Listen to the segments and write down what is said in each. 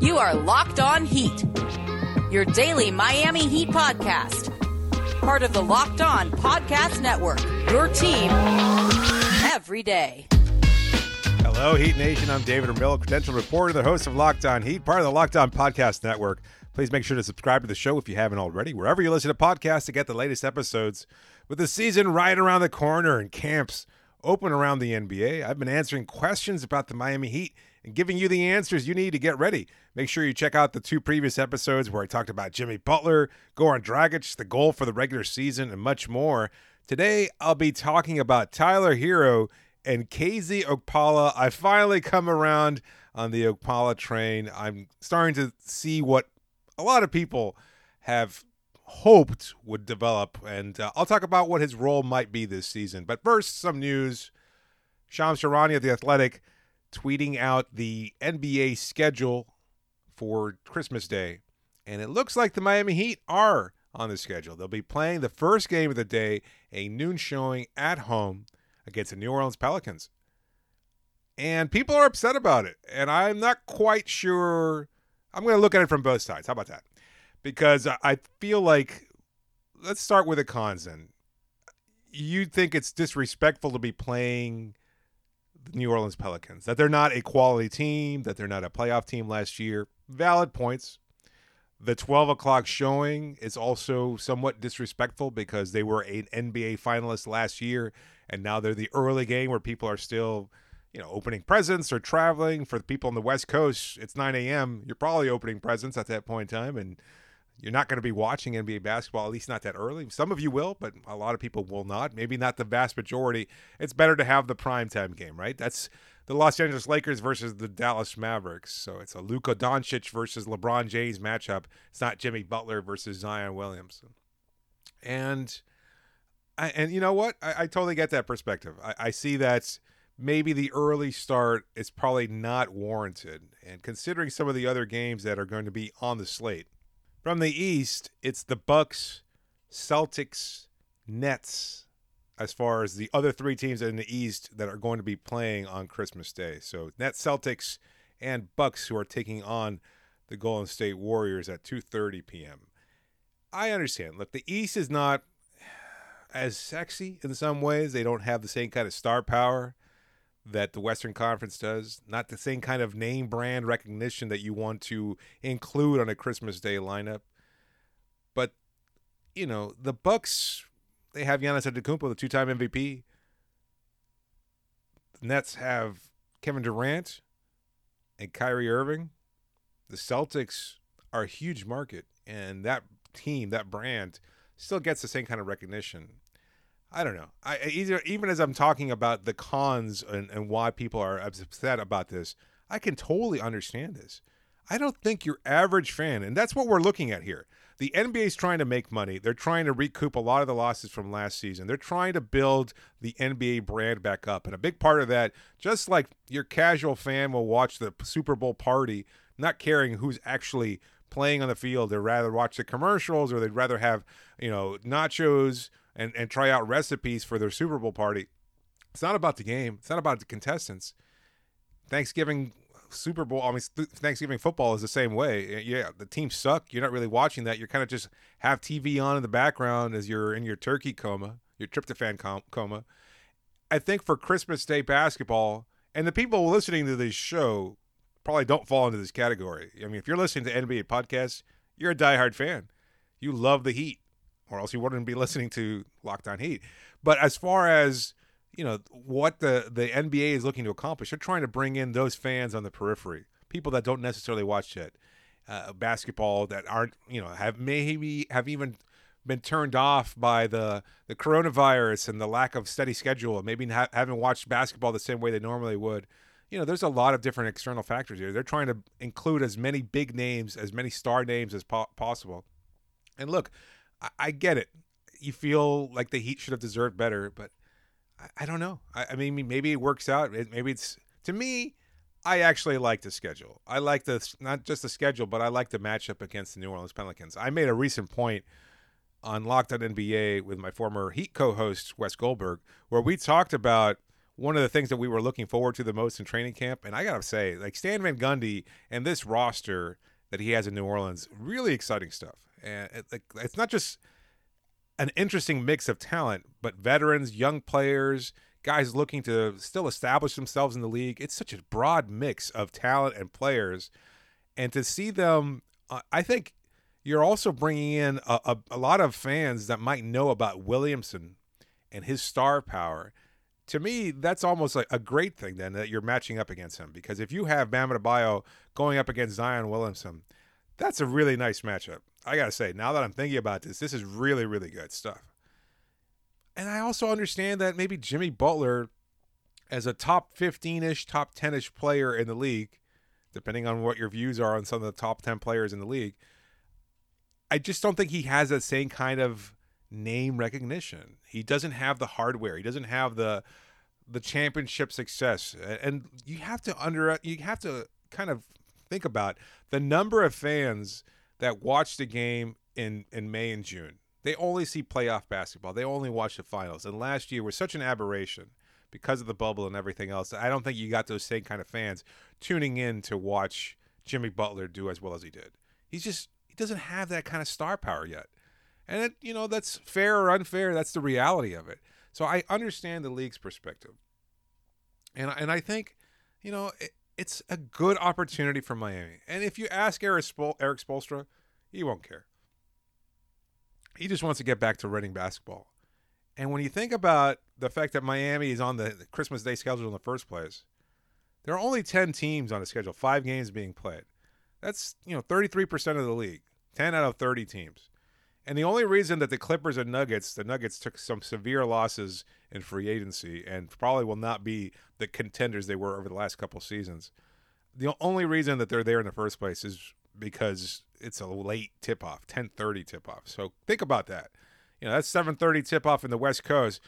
You are Locked On Heat, your daily Miami Heat podcast. Part of the Locked On Podcast Network, your team every day. Hello, Heat Nation. I'm David Ramil, credential reporter, the host of Locked On Heat, part of the Locked On Podcast Network. Please make sure to subscribe to the show if you haven't already, wherever you listen to podcasts to get the latest episodes. With the season right around the corner and camps open around the NBA, I've been answering questions about the Miami Heat and giving you the answers you need to get ready. Make sure you check out the two previous episodes where I talked about Jimmy Butler, Goran Dragic, the goal for the regular season, and much more. Today, I'll be talking about Tyler Herro and KZ Okpala. I finally come around on the Okpala train. I'm starting to see what a lot of people have hoped would develop, and uh, I'll talk about what his role might be this season. But first, some news. Shams Charania of The Athletic tweeting out the NBA schedule for Christmas Day. And it looks like the Miami Heat are on the schedule. They'll be playing the first game of the day, a noon showing at home against the New Orleans Pelicans. And people are upset about it. And I'm not quite sure. I'm going to look at it from both sides. How about that? Because I feel like, let's start with the cons then. You think it's disrespectful to be playing New Orleans Pelicans, that they're not a quality team, that they're not a playoff team last year. Valid points. The 12 o'clock showing is also somewhat disrespectful because they were an NBA finalist last year, and now they're the early game where people are still, you know, opening presents or traveling. For the people on the West Coast, it's 9 a.m. You're probably opening presents at that point in time, and you're not going to be watching NBA basketball, at least not that early. Some of you will, but a lot of people will not. Maybe not the vast majority. It's better to have the primetime game, right? That's the Los Angeles Lakers versus the Dallas Mavericks. So it's a Luka Doncic versus LeBron James matchup. It's not Jimmy Butler versus Zion Williamson. And I, and you know what? I, I totally get that perspective. I, I see that maybe the early start is probably not warranted. And considering some of the other games that are going to be on the slate, from the East, it's the Bucks, Celtics, Nets, as far as the other three teams in the East that are going to be playing on Christmas Day. So Nets, Celtics, and Bucks who are taking on the Golden State Warriors at 2:30 p.m. I understand. Look, the East is not as sexy in some ways. They don't have the same kind of star power that the Western Conference does. Not the same kind of name brand recognition that you want to include on a Christmas Day lineup. But you know, the Bucks they have Giannis Antetokounmpo, the two-time MVP. The Nets have Kevin Durant and Kyrie Irving. The Celtics are a huge market, and that team, that brand, still gets the same kind of recognition. I don't know. I either even as I'm talking about the cons and, and why people are upset about this, I can totally understand this. I don't think your average fan, and that's what we're looking at here. The NBA is trying to make money. They're trying to recoup a lot of the losses from last season. They're trying to build the NBA brand back up. And a big part of that, just like your casual fan will watch the Super Bowl party, not caring who's actually playing on the field. They'd rather watch the commercials or they'd rather have, you know, nachos and, and try out recipes for their Super Bowl party. It's not about the game. It's not about the contestants. Thanksgiving Super Bowl, I mean, Thanksgiving football is the same way. Yeah, the teams suck. You're not really watching that. You're kind of just have TV on in the background as you're in your turkey coma, your tryptophan coma. I think for Christmas Day basketball, and the people listening to this show probably don't fall into this category. I mean, if you're listening to NBA podcasts, you're a diehard fan. You love the Heat, or else you wouldn't be listening to Locked On Heat. But as far as you know what the the NBA is looking to accomplish. They're trying to bring in those fans on the periphery, people that don't necessarily watch it, uh, basketball that aren't you know have maybe have even been turned off by the the coronavirus and the lack of steady schedule, maybe ha- haven't watched basketball the same way they normally would. You know, there's a lot of different external factors here. They're trying to include as many big names, as many star names as po- possible. And look, I-, I get it. You feel like the Heat should have deserved better, but I, don't know. I, I, mean, maybe it works out. Maybe it's to me. I actually like the schedule. I like the not just the schedule, but I like the matchup against the New Orleans Pelicans. I made a recent point on Locked On NBA with my former Heat co-host Wes Goldberg, where we talked about one of the things that we were looking forward to the most in training camp. And I got to say, like Stan Van Gundy and this roster that he has in New Orleans, really exciting stuff. And it, like, it's not just an interesting mix of talent, but veterans, young players, guys looking to still establish themselves in the league. It's such a broad mix of talent and players. And to see them, uh, I think you're also bringing in a, a, a lot of fans that might know about Williamson and his star power to me, that's almost like a great thing then that you're matching up against him because if you have Bam Adebayo going up against Zion Williamson, that's a really nice matchup. I gotta say, now that I'm thinking about this, this is really, really good stuff. And I also understand that maybe Jimmy Butler, as a top 15 ish, top 10 ish player in the league, depending on what your views are on some of the top 10 players in the league, I just don't think he has that same kind of name recognition. He doesn't have the hardware. He doesn't have the the championship success. And you have to under you have to kind of think about the number of fans that watch the game in in May and June. They only see playoff basketball. They only watch the finals. And last year was such an aberration because of the bubble and everything else. I don't think you got those same kind of fans tuning in to watch Jimmy Butler do as well as he did. He's just he doesn't have that kind of star power yet. And it, you know, that's fair or unfair. That's the reality of it. So I understand the league's perspective. And, and I think, you know, it, it's a good opportunity for Miami. And if you ask Eric, Spol- Erik Spoelstra, he won't care. He just wants to get back to running basketball. And when you think about the fact that Miami is on the Christmas Day schedule in the first place, there are only 10 teams on the schedule, five games being played. That's, you know, 33% of the league, 10 out of 30 teams. And the only reason that the Clippers and Nuggets, the Nuggets took some severe losses in free agency and probably will not be the contenders they were over the last couple seasons. The only reason that they're there in the first place is because it's a late tip off, 10:30 tip off. So think about that. You know, that's 7:30 tip off in the West Coast.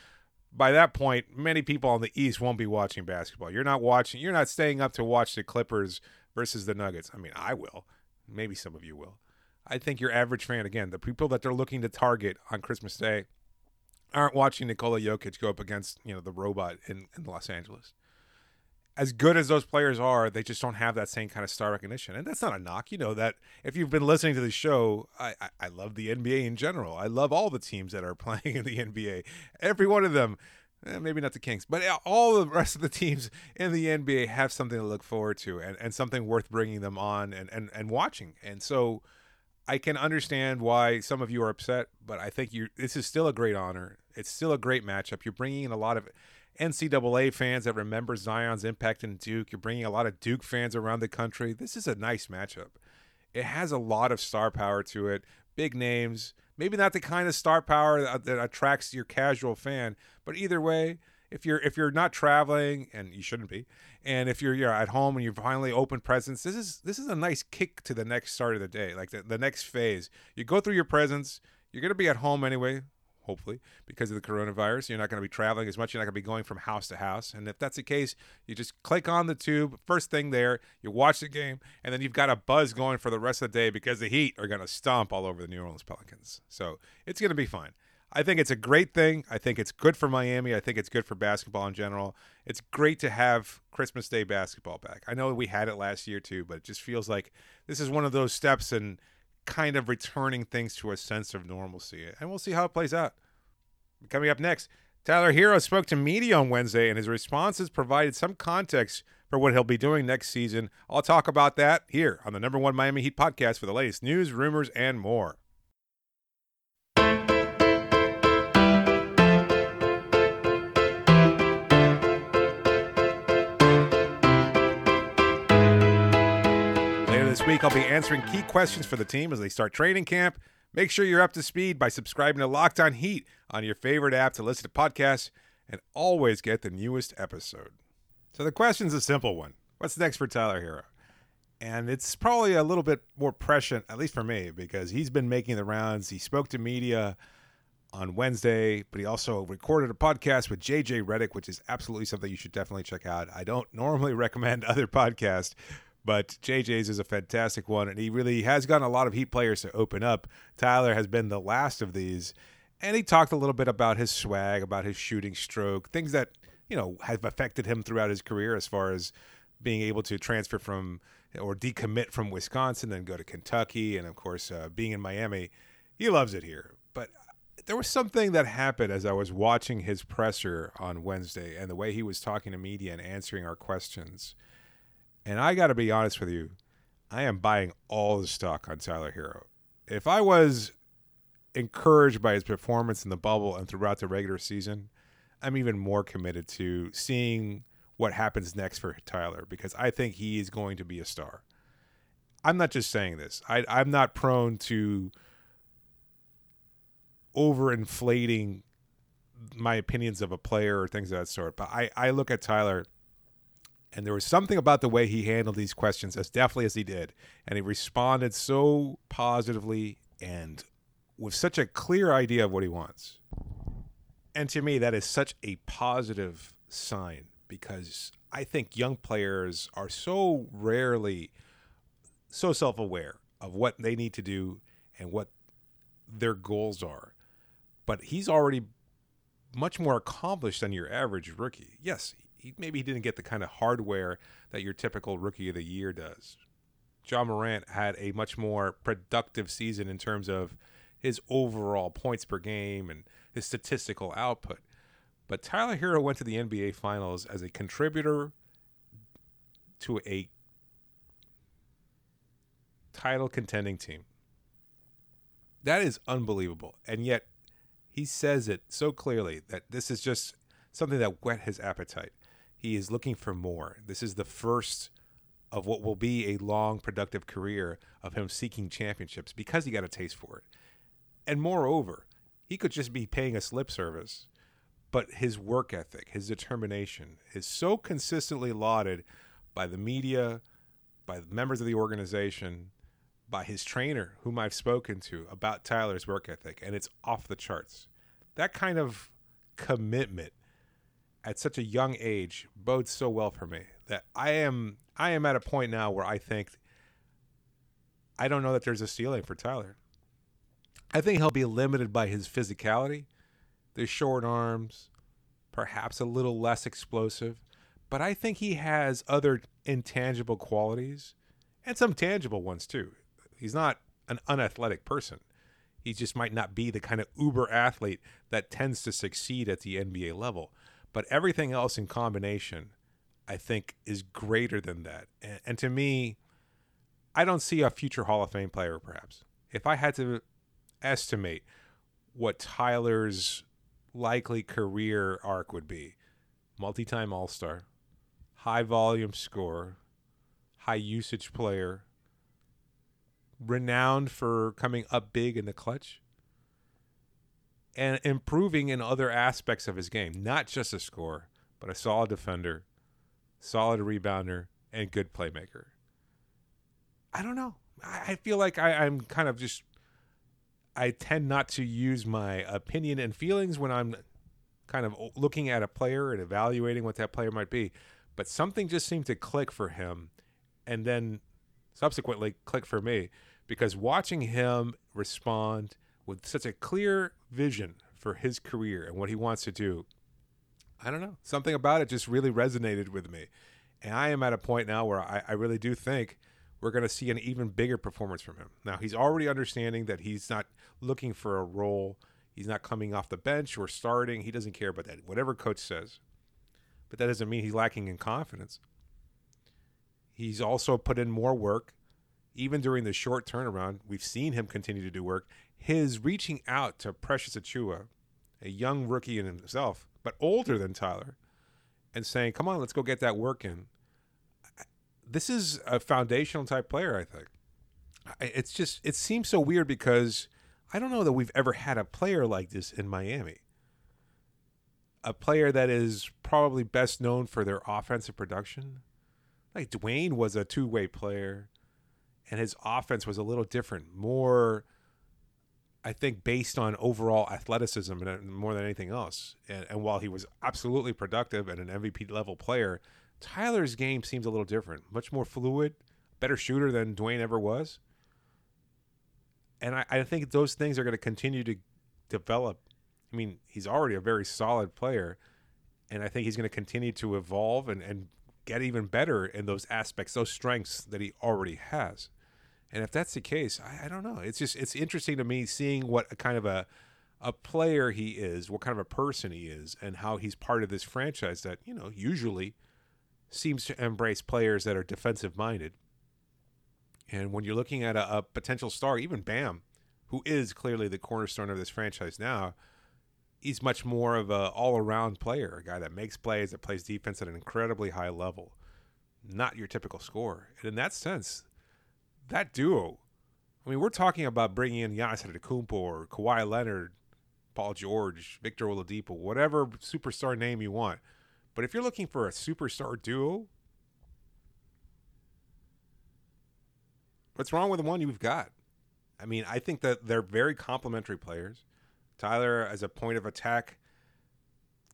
By that point, many people on the East won't be watching basketball. You're not watching, you're not staying up to watch the Clippers versus the Nuggets. I mean, I will. Maybe some of you will. I think your average fan, again, the people that they're looking to target on Christmas Day, aren't watching Nikola Jokic go up against you know the robot in, in Los Angeles. As good as those players are, they just don't have that same kind of star recognition, and that's not a knock. You know that if you've been listening to the show, I, I, I love the NBA in general. I love all the teams that are playing in the NBA. Every one of them Eh, maybe not the Kings, but all the rest of the teams in the NBA have something to look forward to and, and something worth bringing them on and, and, and watching. And so I can understand why some of you are upset, but I think you this is still a great honor. It's still a great matchup. You're bringing in a lot of NCAA fans that remember Zion's impact in Duke. You're bringing a lot of Duke fans around the country. This is a nice matchup. It has a lot of star power to it. Big names, maybe not the kind of star power that, that attracts your casual fan, but either way, if you're if you're not traveling and you shouldn't be and if you're you're at home and you finally open presents this is this is a nice kick to the next start of the day like the, the next phase. You go through your presents you're to be at home anyway hopefully because of the coronavirus. You're not going to be traveling as much you're not going to be going from house to house and if that's the case you just click on the tube first thing there you watch the game and then you've got a buzz going for the rest of the day because the heat are going to stomp all over the new orleans pelicans. So it's going to be fine I think it's a great thing. I think it's good for Miami. I think it's good for basketball in general. It's great to have Christmas Day basketball back. I know we had it last year too, but it just feels like this is one of those steps in kind of returning things to a sense of normalcy. And we'll see how it plays out. Coming up next, Tyler Herro spoke to media on Wednesday, and his responses provided some context for what he'll be doing next season. I'll talk about that here on the number one Miami Heat podcast for the latest news, rumors, and more. Week, I'll be answering key questions for the team as they start training camp. Make sure you're up to speed by subscribing to Locked On Heat on your favorite app to listen to podcasts and always get the newest episode. So, the question's a simple one What's next for Tyler Herro? And it's probably a little bit more prescient, at least for me, because he's been making the rounds. He spoke to media on Wednesday, but he also recorded a podcast with JJ Redick, which is absolutely something you should definitely check out. I don't normally recommend other podcasts, but JJ's is a fantastic one, and he really has gotten a lot of Heat players to open up. Tyler has been the last of these, and he talked a little bit about his swag, about his shooting stroke, things that you know, have affected him throughout his career as far as being able to transfer from or decommit from Wisconsin, then go to Kentucky, and of course, uh, being in Miami, he loves it here. But there was something that happened as I was watching his presser on Wednesday and the way he was talking to media and answering our questions. And I got to be honest with you, I am buying all the stock on Tyler Herro. If I was encouraged by his performance in the bubble and throughout the regular season, I'm even more committed to seeing what happens next for Tyler because I think he is going to be a star. I'm not just saying this. I, I'm not prone to overinflating my opinions of a player or things of that sort. But I, I look at Tyler and there was something about the way he handled these questions as deftly as he did. And he responded so positively and with such a clear idea of what he wants. And to me, that is such a positive sign because I think young players are so rarely so self aware of what they need to do and what their goals are. But he's already much more accomplished than your average rookie. Yes, he, maybe he didn't get the kind of hardware that your typical rookie of the year does. Ja Morant had a much more productive season in terms of his overall points per game and his statistical output. But Tyler Herro went to the NBA Finals as a contributor to a title contending team. That is unbelievable. And yet he says it so clearly that this is just something that whet his appetite. He is looking for more. This is the first of what will be a long, productive career of him seeking championships because he got a taste for it. And moreover, he could just be paying a slip service, but his work ethic, his determination is so consistently lauded by the media, by the members of the organization, by his trainer, whom I've spoken to about Tyler's work ethic, and it's off the charts. That kind of commitment at such a young age bodes so well for me that I am I am at a point now where I think I don't know that there's a ceiling for Tyler. I think he'll be limited by his physicality, the short arms, perhaps a little less explosive, but I think he has other intangible qualities and some tangible ones too. He's not an unathletic person. He just might not be the kind of uber athlete that tends to succeed at the NBA level. But everything else in combination, I think, is greater than that. And, and to me, I don't see a future Hall of Fame player, perhaps. If I had to estimate what Tyler's likely career arc would be multi time All Star, high volume scorer, high usage player, renowned for coming up big in the clutch and improving in other aspects of his game, not just a scorer, but a solid defender, solid rebounder, and good playmaker. I don't know. I, feel like I, I'm kind of just I tend not to use my opinion and feelings when I'm kind of looking at a player and evaluating what that player might be. But something just seemed to click for him and then subsequently click for me because watching him respond with such a clear vision for his career and what he wants to do, I don't know. Something about it just really resonated with me. And I am at a point now where I, I really do think we're going to see an even bigger performance from him. Now, he's already understanding that he's not looking for a role. He's not coming off the bench or starting. He doesn't care about that. Whatever coach says. But that doesn't mean he's lacking in confidence. He's also put in more work. Even during the short turnaround, we've seen him continue to do work. His reaching out to Precious Achiuwa, a young rookie in himself, but older than Tyler, and saying, "Come on, let's go get that work in." This is a foundational type player, I think. It's just it seems so weird because I don't know that we've ever had a player like this in Miami. A player that is probably best known for their offensive production. Like Dwyane was a two-way player and his offense was a little different, more I think based on overall athleticism and uh, more than anything else. And, and, while he was absolutely productive and an MVP level player, Tyler's game seems a little different, much more fluid, better shooter than Dwyane ever was. And I, I think those things are going to continue to develop. I mean, he's already a very solid player, And I think he's going to continue to evolve and, and get even better in those aspects, those strengths that he already has. And if that's the case, I, I don't know. It's just it's interesting to me seeing what kind of a a player he is, what kind of a person he is, and how he's part of this franchise that you know usually seems to embrace players that are defensive minded. And when you're looking at a, a potential star, even Bam, who is clearly the cornerstone of this franchise now, he's much more of a all around player, a guy that makes plays, that plays defense at an incredibly high level, not your typical scorer. And in that sense, that duo, I mean, we're talking about bringing in Giannis Antetokounmpo or Kawhi Leonard, Paul George, Victor Oladipo, whatever superstar name you want. But if you're looking for a superstar duo, what's wrong with the one you've got? I mean, I think that they're very complementary players. Tyler, as a point of attack,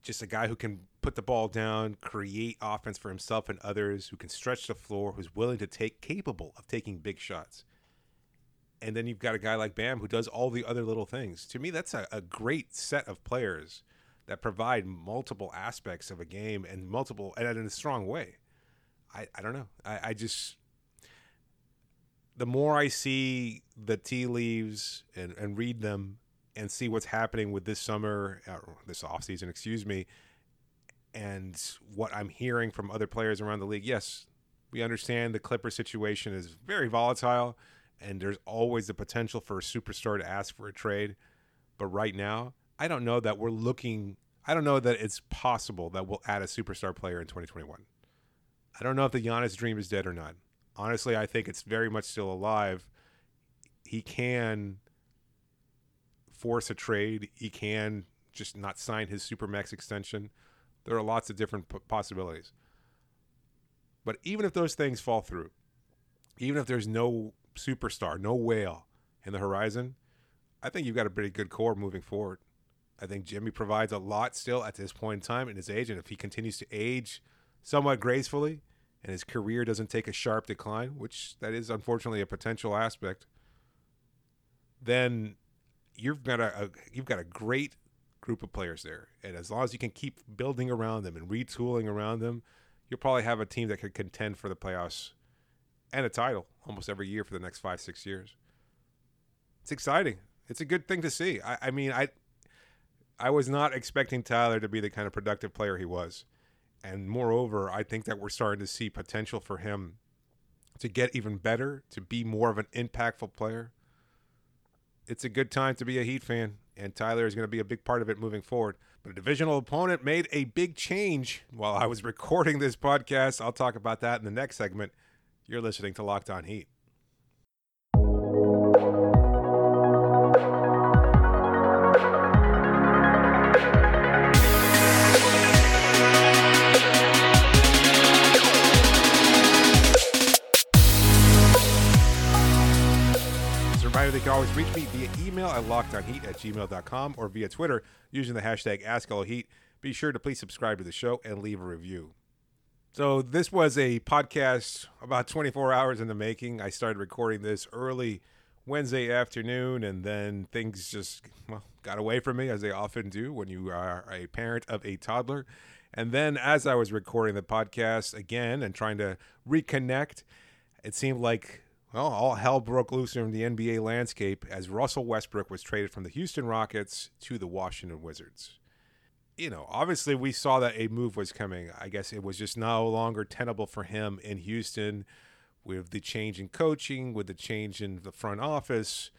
just a guy who can put the ball down, create offense for himself and others, who can stretch the floor, who's willing to take, capable of taking big shots. And then you've got a guy like Bam who does all the other little things. To me, that's a, a great set of players that provide multiple aspects of a game and multiple, and in a strong way. I, I don't know. I, I just, the more I see the tea leaves and, and read them and see what's happening with this summer, uh, this offseason, excuse me, and what I'm hearing from other players around the league, yes, we understand the Clipper situation is very volatile and there's always the potential for a superstar to ask for a trade. But right now, I don't know that we're looking, I don't know that it's possible that we'll add a superstar player in 2021. I don't know if the Giannis dream is dead or not. Honestly, I think it's very much still alive. He can force a trade, he can just not sign his supermax extension. There are lots of different p- possibilities. But even if those things fall through, even if there's no superstar, no whale in the horizon, I think you've got a pretty good core moving forward. I think Jimmy provides a lot still at this point in time in his age. And if he continues to age somewhat gracefully and his career doesn't take a sharp decline, which that is unfortunately a potential aspect, then you've got a, a you've got a great group of players there. And as long as you can keep building around them and retooling around them, you'll probably have a team that could contend for the playoffs and a title almost every year for the next five, six years. It's exciting. It's a good thing to see. I, I mean, I I was not expecting Tyler to be the kind of productive player he was. And moreover, I think that we're starting to see potential for him to get even better, to be more of an impactful player. It's a good time to be a Heat fan and Tyler is going to be a big part of it moving forward. But a divisional opponent made a big change while I was recording this podcast. I'll talk about that in the next segment. You're listening to Locked On Heat. Reminder they can always reach me via email at lockedonheat at gmail.com or via Twitter using the hashtag AskLOHeat. Be sure to please subscribe to the show and leave a review. So, this was a podcast about 24 hours in the making. I started recording this early Wednesday afternoon, and then things just well, got away from me, as they often do when you are a parent of a toddler. And then, as I was recording the podcast again and trying to reconnect, it seemed like well, all hell broke loose in the NBA landscape as Russell Westbrook was traded from the Houston Rockets to the Washington Wizards. You know, obviously we saw that a move was coming. I guess it was just no longer tenable for him in Houston with the change in coaching, with the change in the front office,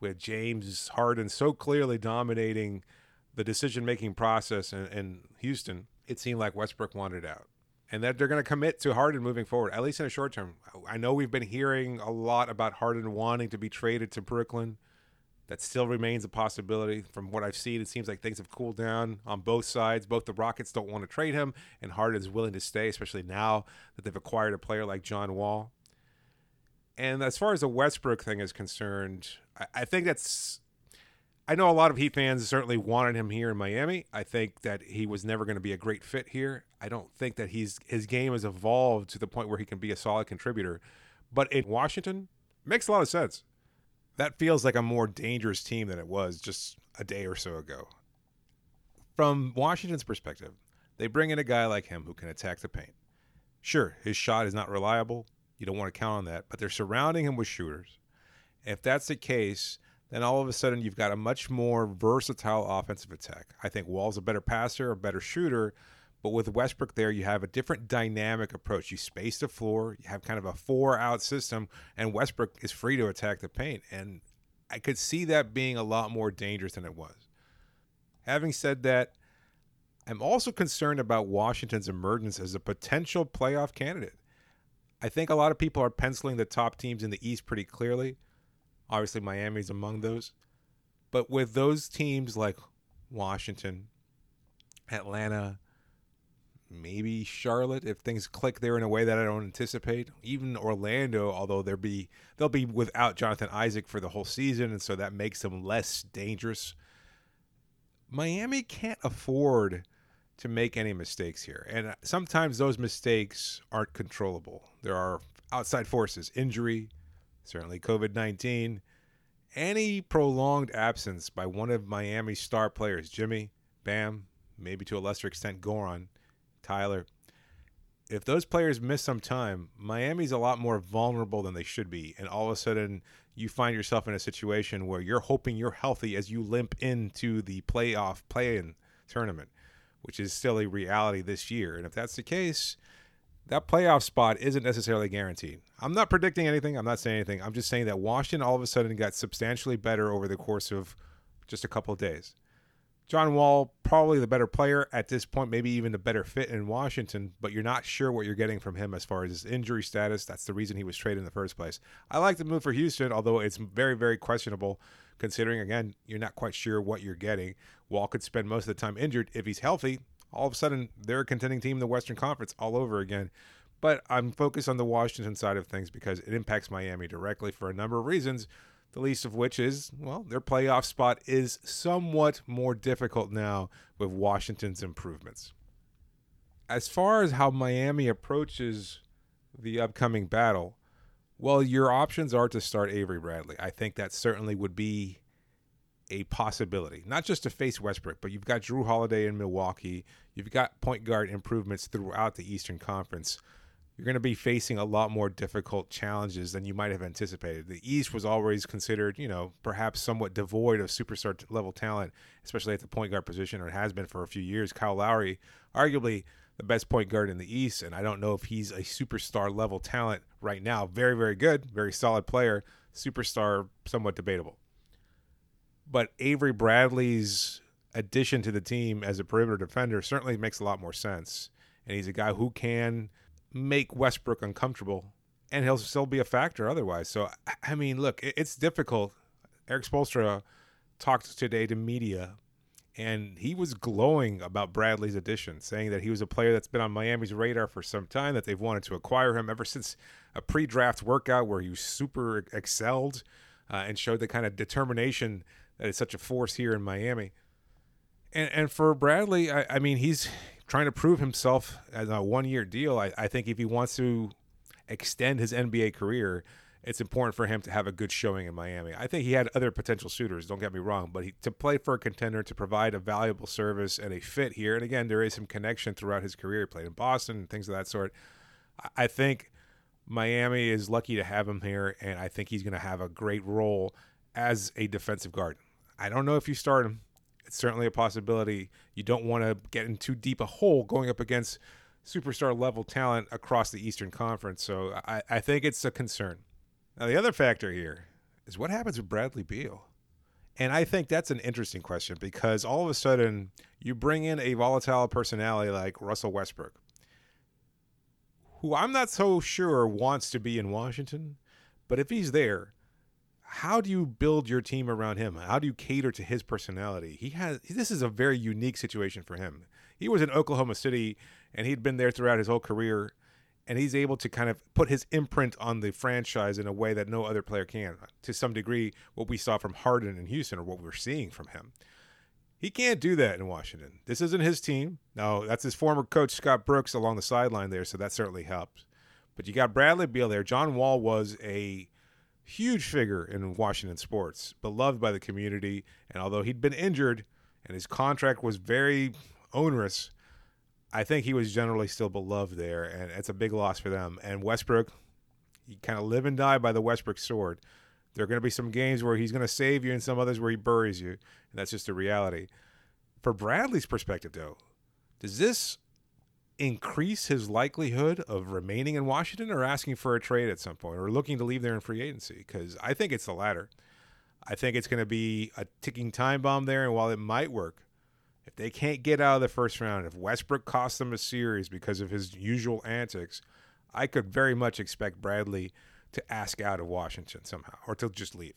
with James Harden so clearly dominating the decision making process in, in Houston. It seemed like Westbrook wanted out and that they're going to commit to Harden moving forward, at least in the short term. I know we've been hearing a lot about Harden wanting to be traded to Brooklyn. That still remains a possibility. From what I've seen, it seems like things have cooled down on both sides. Both the Rockets don't want to trade him, and Harden is willing to stay, especially now that they've acquired a player like John Wall. And as far as the Westbrook thing is concerned, I, I think that's I know a lot of Heat fans certainly wanted him here in Miami. I think that he was never going to be a great fit here. I don't think that he's his game has evolved to the point where he can be a solid contributor. But in Washington, makes a lot of sense. That feels like a more dangerous team than it was just a day or so ago. From Washington's perspective, they bring in a guy like him who can attack the paint. Sure, his shot is not reliable. You don't want to count on that, but they're surrounding him with shooters. If that's the case, then all of a sudden you've got a much more versatile offensive attack. I think Wall's a better passer, a better shooter, but with Westbrook there, you have a different dynamic approach. You space the floor, you have kind of a four out system, and Westbrook is free to attack the paint. And I could see that being a lot more dangerous than it was. Having said that, I'm also concerned about Washington's emergence as a potential playoff candidate. I think a lot of people are penciling the top teams in the East pretty clearly. Obviously, Miami's among those. But with those teams like Washington, Atlanta, maybe Charlotte, if things click there in a way that I don't anticipate, even Orlando, although they'll be they'll be without Jonathan Isaac for the whole season, and so that makes them less dangerous. Miami can't afford to make any mistakes here. And sometimes those mistakes aren't controllable. There are outside forces, injury, certainly COVID 19, any prolonged absence by one of Miami's star players, Jimmy, Bam, maybe to a lesser extent, Goran, Tyler. If those players miss some time, Miami's a lot more vulnerable than they should be. And all of a sudden, you find yourself in a situation where you're hoping you're healthy as you limp into the playoff play in tournament, which is still a reality this year. And if that's the case, that playoff spot isn't necessarily guaranteed. I'm not predicting anything. I'm not saying anything. I'm just saying that Washington all of a sudden got substantially better over the course of just a couple of days. John Wall, probably the better player at this point, maybe even the better fit in Washington, but you're not sure what you're getting from him as far as his injury status. That's the reason he was traded in the first place. I like the move for Houston, although it's very, very questionable considering, again, you're not quite sure what you're getting. Wall could spend most of the time injured. If he's healthy, all of a sudden they're a contending team in the Western Conference all over again. But I'm focused on the Washington side of things because it impacts Miami directly for a number of reasons. The least of which is, well, their playoff spot is somewhat more difficult now with Washington's improvements. As far as how Miami approaches the upcoming battle, well, your options are to start Avery Bradley. I think that certainly would be a possibility, not just to face Westbrook, but you've got Jrue Holiday in Milwaukee. You've got point guard improvements throughout the Eastern Conference. You're going to be facing a lot more difficult challenges than you might have anticipated. The East was always considered, you know, perhaps somewhat devoid of superstar level talent, especially at the point guard position, or it has been for a few years. Kyle Lowry, arguably the best point guard in the East, and I don't know if he's a superstar level talent right now. Very, very good, very solid player. Superstar, somewhat debatable but Avery Bradley's addition to the team as a perimeter defender certainly makes a lot more sense. And he's a guy who can make Westbrook uncomfortable, and he'll still be a factor otherwise. So, I mean, look, it's difficult. Erik Spoelstra talked today to media, and he was glowing about Bradley's addition, saying that he was a player that's been on Miami's radar for some time, that they've wanted to acquire him ever since a pre draft workout where he super excelled uh, and showed the kind of determination that is such a force here in Miami. And and for Bradley, I, I mean, he's trying to prove himself as a one year deal. I, I think if he wants to extend his NBA career, it's important for him to have a good showing in Miami. I think he had other potential suitors, don't get me wrong, but he, to play for a contender, to provide a valuable service and a fit here, and again, there is some connection throughout his career. He played in Boston and things of that sort. I think Miami is lucky to have him here, and I think he's going to have a great role as a defensive guard. I don't know if you start him. It's certainly a possibility. You don't want to get in too deep a hole going up against superstar level talent across the Eastern Conference. So I, I think it's a concern. Now, the other factor here is what happens with Bradley Beal? And I think that's an interesting question because all of a sudden you bring in a volatile personality like Russell Westbrook, who I'm not so sure wants to be in Washington, but if he's there, how do you build your team around him? How do you cater to his personality? He has this is a very unique situation for him. He was in Oklahoma City and he'd been there throughout his whole career and he's able to kind of put his imprint on the franchise in a way that no other player can. To some degree, what we saw from Harden in Houston or what we're seeing from him. He can't do that in Washington. This isn't his team. No, that's his former coach Scott Brooks along the sideline there, so that certainly helps. But you got Bradley Beal there. John Wall was a huge figure in Washington sports, beloved by the community. And although he'd been injured and his contract was very onerous, I think he was generally still beloved there, and it's a big loss for them. And Westbrook, you kind of live and die by the Westbrook sword. There are going to be some games where he's going to save you, and some others where he buries you, and that's just a reality. For Bradley's perspective, though, does this increase his likelihood of remaining in Washington or asking for a trade at some point or looking to leave there in free agency? Because I think it's the latter. I think it's going to be a ticking time bomb there, and while it might work, if they can't get out of the first round, if Westbrook costs them a series because of his usual antics, I could very much expect Bradley to ask out of Washington somehow or to just leave.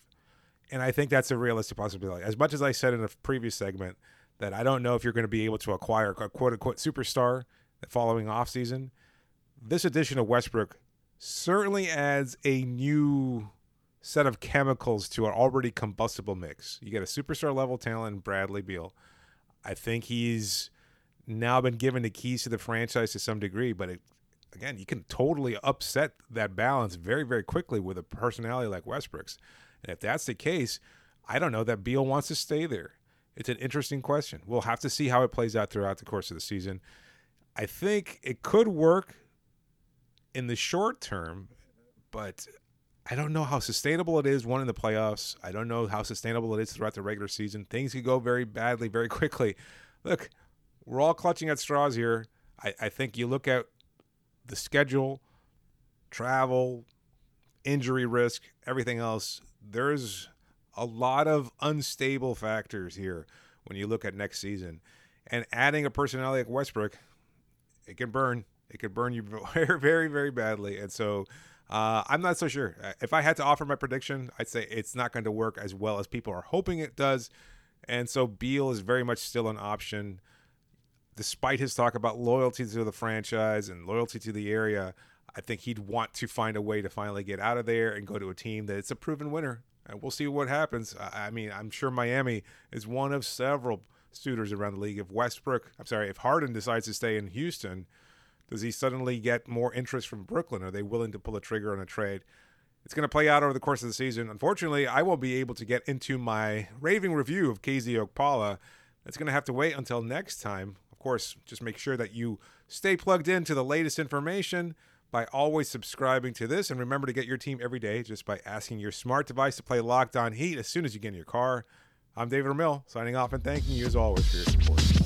And I think that's a realistic possibility. As much as I said in a previous segment that I don't know if you're going to be able to acquire a quote unquote superstar following offseason, this addition of Westbrook certainly adds a new set of chemicals to an already combustible mix. You get a superstar level talent Bradley Beal. I think he's now been given the keys to the franchise to some degree, but it, again, you can totally upset that balance very, very quickly with a personality like Westbrook's. And if that's the case, I don't know that Beal wants to stay there. It's an interesting question. We'll have to see how it plays out throughout the course of the season. I think it could work in the short term, but I don't know how sustainable it is. One in the playoffs. I don't know how sustainable it is throughout the regular season. Things could go very badly very quickly. Look, we're all clutching at straws here. I, I think you look at the schedule, travel, injury risk, everything else. There's a lot of unstable factors here when you look at next season. And adding a personality like Westbrook, it can burn. It could burn you very, very, badly. And so uh, I'm not so sure. Uh, if I had to offer my prediction, I'd say it's not going to work as well as people are hoping it does. And so Beal is very much still an option. Despite his talk about loyalty to the franchise and loyalty to the area, I think he'd want to find a way to finally get out of there and go to a team that it's a proven winner. And we'll see what happens. I mean, I'm sure Miami is one of several suitors around the league. If Westbrook, I'm sorry, if Harden decides to stay in Houston, does he suddenly get more interest from Brooklyn? Are they willing to pull a trigger on a trade? It's going to play out over the course of the season. Unfortunately, I won't be able to get into my raving review of KZ Okpala. It's going to have to wait until next time. Of course, just make sure that you stay plugged in to the latest information by always subscribing to this. And remember to get your team every day just by asking your smart device to play Locked On Heat as soon as you get in your car. I'm David Ramil, signing off and thanking you as always for your support.